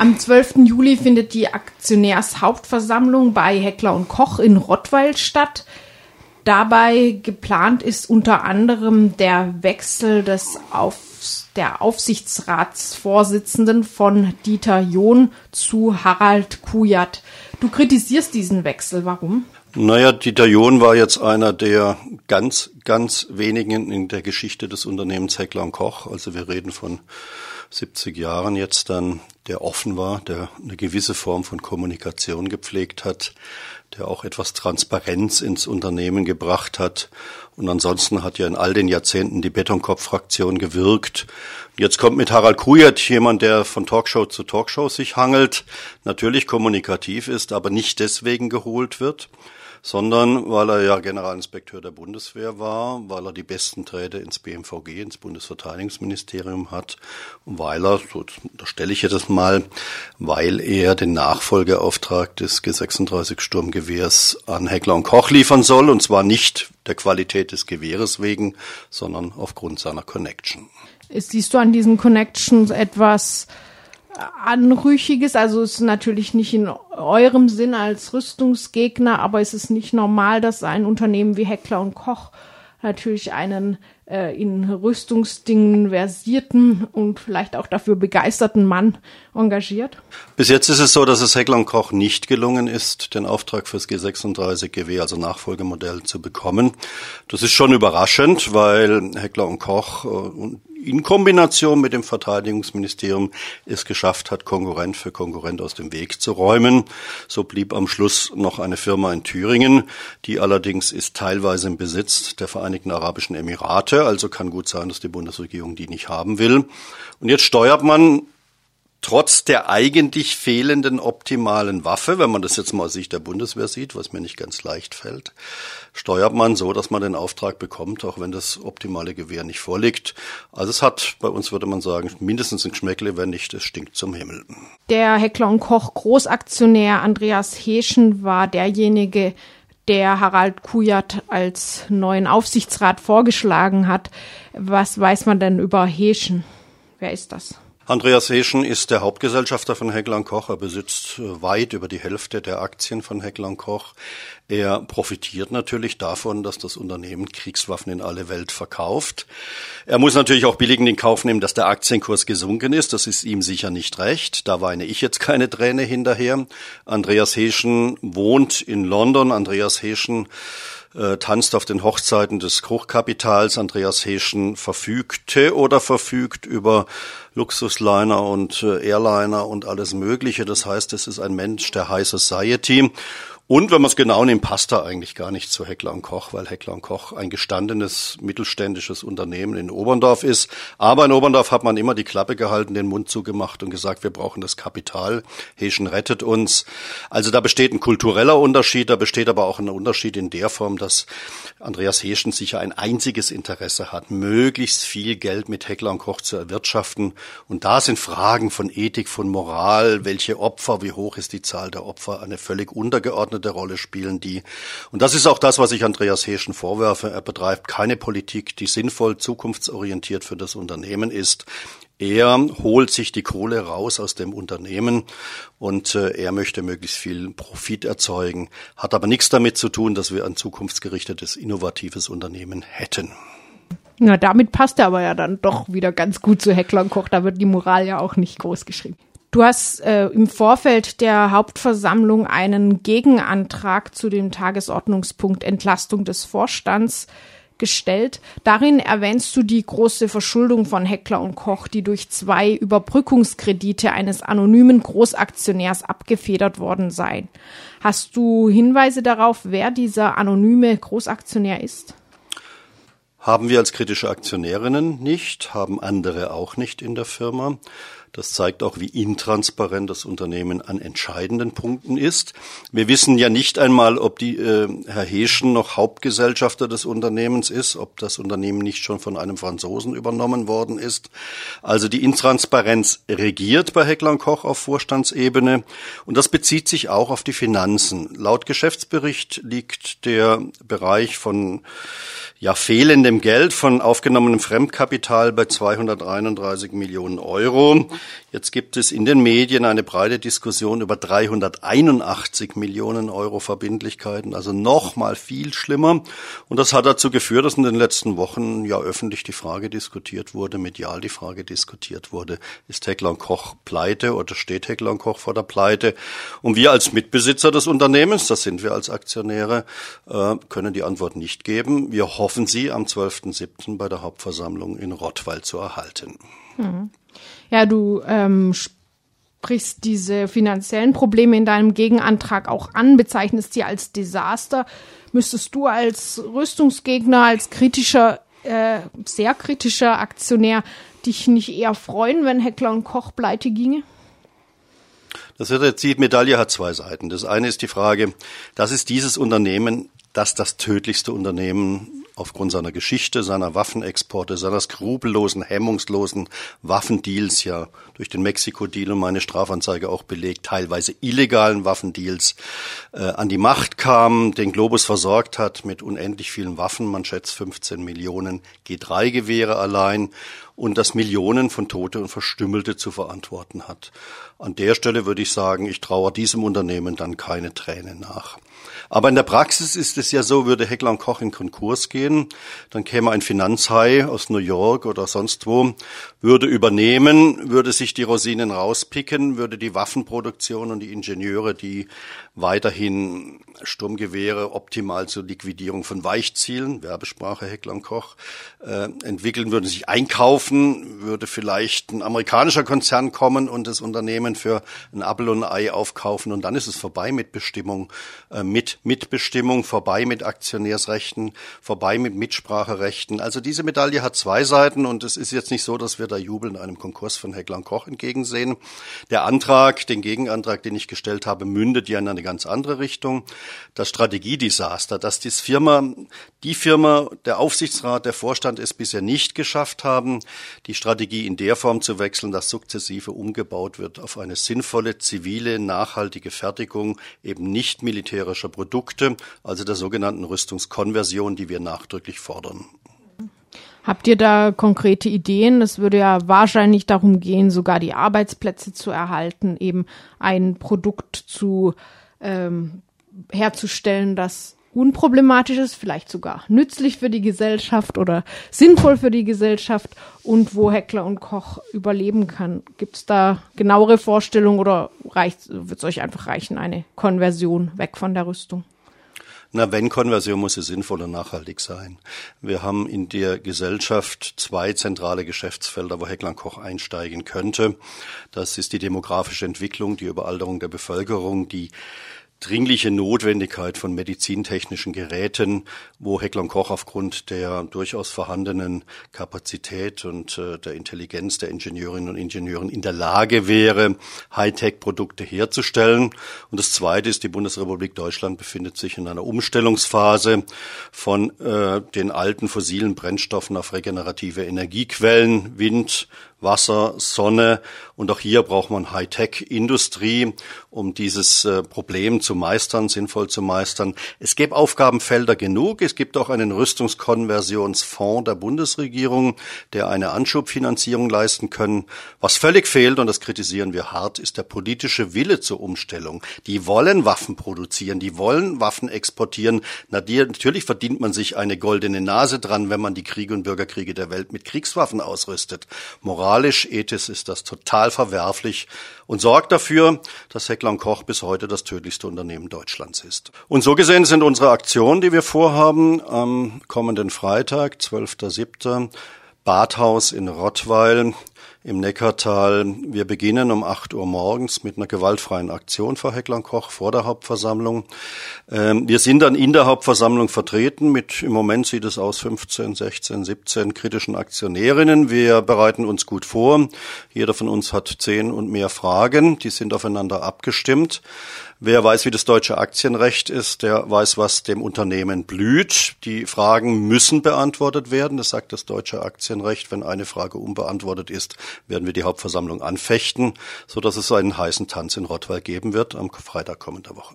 Am 12. Juli findet die Aktionärshauptversammlung bei Heckler und Koch in Rottweil statt. Dabei geplant ist unter anderem der Wechsel des Aufs der Aufsichtsratsvorsitzenden von Dieter John zu Harald Kujat. Du kritisierst diesen Wechsel. Warum? Naja, Dieter John war jetzt einer der ganz, ganz wenigen in der Geschichte des Unternehmens Heckler und Koch. Also wir reden von 70 Jahren jetzt dann, der offen war, der eine gewisse Form von Kommunikation gepflegt hat, der auch etwas Transparenz ins Unternehmen gebracht hat. Und ansonsten hat ja in all den Jahrzehnten die Betonkopf-Fraktion gewirkt. Jetzt kommt mit Harald Kujat jemand, der von Talkshow zu Talkshow sich hangelt, natürlich kommunikativ ist, aber nicht deswegen geholt wird sondern weil er ja Generalinspekteur der Bundeswehr war, weil er die besten Träte ins BMVG, ins Bundesverteidigungsministerium hat und weil er, so stelle ich jetzt mal, weil er den Nachfolgeauftrag des G36 Sturmgewehrs an Heckler und Koch liefern soll und zwar nicht der Qualität des Gewehres wegen, sondern aufgrund seiner Connection. Siehst du an diesen Connections etwas Anrüchiges. Also ist natürlich nicht in eurem Sinn als Rüstungsgegner, aber es ist nicht normal, dass ein Unternehmen wie Heckler und Koch natürlich einen äh, in Rüstungsdingen versierten und vielleicht auch dafür begeisterten Mann engagiert? Bis jetzt ist es so, dass es Heckler und Koch nicht gelungen ist, den Auftrag fürs G36 GW, also Nachfolgemodell, zu bekommen. Das ist schon überraschend, weil Heckler und Koch äh, in Kombination mit dem Verteidigungsministerium es geschafft hat, Konkurrent für Konkurrent aus dem Weg zu räumen. So blieb am Schluss noch eine Firma in Thüringen, die allerdings ist teilweise im Besitz der Vereinigten Arabischen Emirate, also kann gut sein, dass die Bundesregierung die nicht haben will. Und jetzt steuert man trotz der eigentlich fehlenden optimalen Waffe, wenn man das jetzt mal aus Sicht der Bundeswehr sieht, was mir nicht ganz leicht fällt, steuert man so, dass man den Auftrag bekommt, auch wenn das optimale Gewehr nicht vorliegt. Also es hat, bei uns würde man sagen, mindestens ein Geschmäckle, wenn nicht, es stinkt zum Himmel. Der Heckler und Koch Großaktionär Andreas Heschen war derjenige, der Harald Kujat als neuen Aufsichtsrat vorgeschlagen hat. Was weiß man denn über Heschen? Wer ist das? Andreas Heschen ist der Hauptgesellschafter von Heckler Koch. Er besitzt äh, weit über die Hälfte der Aktien von Heckler Koch. Er profitiert natürlich davon, dass das Unternehmen Kriegswaffen in alle Welt verkauft. Er muss natürlich auch billig in den Kauf nehmen, dass der Aktienkurs gesunken ist. Das ist ihm sicher nicht recht. Da weine ich jetzt keine Träne hinterher. Andreas Heschen wohnt in London. Andreas Heschen äh, tanzt auf den Hochzeiten des Hochkapitals. Andreas Heschen verfügte oder verfügt über Luxusliner und äh, Airliner und alles Mögliche. Das heißt, es ist ein Mensch der High Society und wenn man es genau nimmt, passt er eigentlich gar nicht zu Heckler und Koch, weil Heckler und Koch ein gestandenes mittelständisches Unternehmen in Oberndorf ist. Aber in Oberndorf hat man immer die Klappe gehalten, den Mund zugemacht und gesagt, wir brauchen das Kapital. Heschen rettet uns. Also da besteht ein kultureller Unterschied, da besteht aber auch ein Unterschied in der Form, dass Andreas Heschen sicher ein einziges Interesse hat, möglichst viel Geld mit Heckler und Koch zu erwirtschaften. Und da sind Fragen von Ethik, von Moral, welche Opfer, wie hoch ist die Zahl der Opfer, eine völlig untergeordnete geordnete Rolle spielen die. Und das ist auch das, was ich Andreas Heschen vorwerfe. Er betreibt keine Politik, die sinnvoll zukunftsorientiert für das Unternehmen ist. Er holt sich die Kohle raus aus dem Unternehmen und äh, er möchte möglichst viel Profit erzeugen, hat aber nichts damit zu tun, dass wir ein zukunftsgerichtetes, innovatives Unternehmen hätten. Na, damit passt er aber ja dann doch wieder ganz gut zu Heckler und Koch. Da wird die Moral ja auch nicht groß geschrieben. Du hast äh, im Vorfeld der Hauptversammlung einen Gegenantrag zu dem Tagesordnungspunkt Entlastung des Vorstands gestellt. Darin erwähnst du die große Verschuldung von Heckler und Koch, die durch zwei Überbrückungskredite eines anonymen Großaktionärs abgefedert worden sei. Hast du Hinweise darauf, wer dieser anonyme Großaktionär ist? Haben wir als kritische Aktionärinnen nicht, haben andere auch nicht in der Firma. Das zeigt auch, wie intransparent das Unternehmen an entscheidenden Punkten ist. Wir wissen ja nicht einmal, ob die, äh, Herr Heschen noch Hauptgesellschafter des Unternehmens ist, ob das Unternehmen nicht schon von einem Franzosen übernommen worden ist. Also die Intransparenz regiert bei Heckler Koch auf Vorstandsebene und das bezieht sich auch auf die Finanzen. Laut Geschäftsbericht liegt der Bereich von ja, fehlendem Geld von aufgenommenem Fremdkapital bei 231 Millionen Euro. Jetzt gibt es in den Medien eine breite Diskussion über 381 Millionen Euro Verbindlichkeiten, also nochmal viel schlimmer. Und das hat dazu geführt, dass in den letzten Wochen ja öffentlich die Frage diskutiert wurde, medial die Frage diskutiert wurde, ist Heckler Koch pleite oder steht Heckler Koch vor der Pleite? Und wir als Mitbesitzer des Unternehmens, das sind wir als Aktionäre, äh, können die Antwort nicht geben. Wir hoffen sie am 12.07. bei der Hauptversammlung in Rottweil zu erhalten. Mhm. Ja, du ähm, sprichst diese finanziellen Probleme in deinem Gegenantrag auch an, bezeichnest sie als Desaster. Müsstest du als Rüstungsgegner, als kritischer, äh, sehr kritischer Aktionär dich nicht eher freuen, wenn Heckler und Koch pleite ginge? Das wird die Medaille hat zwei Seiten. Das eine ist die Frage, das ist dieses Unternehmen, das das tödlichste Unternehmen aufgrund seiner Geschichte, seiner Waffenexporte, seiner skrupellosen, hemmungslosen Waffendeals, ja durch den Mexiko-Deal und meine Strafanzeige auch belegt, teilweise illegalen Waffendeals, äh, an die Macht kam, den Globus versorgt hat mit unendlich vielen Waffen, man schätzt 15 Millionen G3-Gewehre allein und das Millionen von Tote und Verstümmelte zu verantworten hat. An der Stelle würde ich sagen, ich traue diesem Unternehmen dann keine Tränen nach. Aber in der Praxis ist es ja so, würde Heckler und Koch in Konkurs gehen, dann käme ein Finanzhai aus New York oder sonst wo, würde übernehmen, würde sich die Rosinen rauspicken, würde die Waffenproduktion und die Ingenieure, die weiterhin Sturmgewehre optimal zur Liquidierung von Weichzielen, Werbesprache Heckler und Koch, äh, entwickeln, würden sich einkaufen, würde vielleicht ein amerikanischer Konzern kommen und das Unternehmen für ein Apfel und ein Ei aufkaufen und dann ist es vorbei mit Bestimmung, äh, mit Mitbestimmung, vorbei mit Aktionärsrechten, vorbei mit Mitspracherechten. Also diese Medaille hat zwei Seiten und es ist jetzt nicht so, dass wir da jubeln einem Konkurs von Heckler und Koch entgegensehen. Der Antrag, den Gegenantrag, den ich gestellt habe, mündet ja in eine ganz andere Richtung das Strategiedesaster, dass die Firma, die Firma, der Aufsichtsrat, der Vorstand es bisher nicht geschafft haben, die Strategie in der Form zu wechseln, dass sukzessive umgebaut wird auf eine sinnvolle, zivile, nachhaltige Fertigung eben nicht militärischer Produkte, also der sogenannten Rüstungskonversion, die wir nachdrücklich fordern. Habt ihr da konkrete Ideen? Es würde ja wahrscheinlich darum gehen, sogar die Arbeitsplätze zu erhalten, eben ein Produkt zu ähm, herzustellen, das unproblematisch ist, vielleicht sogar nützlich für die Gesellschaft oder sinnvoll für die Gesellschaft und wo Heckler und Koch überleben kann. Gibt es da genauere Vorstellungen oder wird es euch einfach reichen, eine Konversion weg von der Rüstung? Na, wenn Konversion muss sie sinnvoll und nachhaltig sein. Wir haben in der Gesellschaft zwei zentrale Geschäftsfelder, wo Heckler Koch einsteigen könnte. Das ist die demografische Entwicklung, die Überalterung der Bevölkerung, die dringliche Notwendigkeit von medizintechnischen Geräten, wo Heckler Koch aufgrund der durchaus vorhandenen Kapazität und äh, der Intelligenz der Ingenieurinnen und Ingenieuren in der Lage wäre, Hightech-Produkte herzustellen. Und das Zweite ist, die Bundesrepublik Deutschland befindet sich in einer Umstellungsphase von äh, den alten fossilen Brennstoffen auf regenerative Energiequellen, Wind, Wasser, Sonne. Und auch hier braucht man Hightech-Industrie, um dieses äh, Problem zu meistern, sinnvoll zu meistern. Es gibt Aufgabenfelder genug. Es gibt auch einen Rüstungskonversionsfonds der Bundesregierung, der eine Anschubfinanzierung leisten können. Was völlig fehlt, und das kritisieren wir hart, ist der politische Wille zur Umstellung. Die wollen Waffen produzieren, die wollen Waffen exportieren. Natürlich verdient man sich eine goldene Nase dran, wenn man die Kriege und Bürgerkriege der Welt mit Kriegswaffen ausrüstet. Moral moralisch, ethisch ist das total verwerflich und sorgt dafür, dass Heckler Koch bis heute das tödlichste Unternehmen Deutschlands ist. Und so gesehen sind unsere Aktionen, die wir vorhaben, am kommenden Freitag, 12.07., Badhaus in Rottweil, im Neckartal. Wir beginnen um 8 Uhr morgens mit einer gewaltfreien Aktion vor Heckler-Koch vor der Hauptversammlung. Ähm, wir sind dann in der Hauptversammlung vertreten mit, im Moment sieht es aus, 15, 16, 17 kritischen Aktionärinnen. Wir bereiten uns gut vor. Jeder von uns hat zehn und mehr Fragen. Die sind aufeinander abgestimmt. Wer weiß, wie das deutsche Aktienrecht ist, der weiß, was dem Unternehmen blüht. Die Fragen müssen beantwortet werden. Das sagt das deutsche Aktienrecht. Wenn eine Frage unbeantwortet ist, werden wir die Hauptversammlung anfechten, so dass es einen heißen Tanz in Rottweil geben wird am Freitag kommender Woche.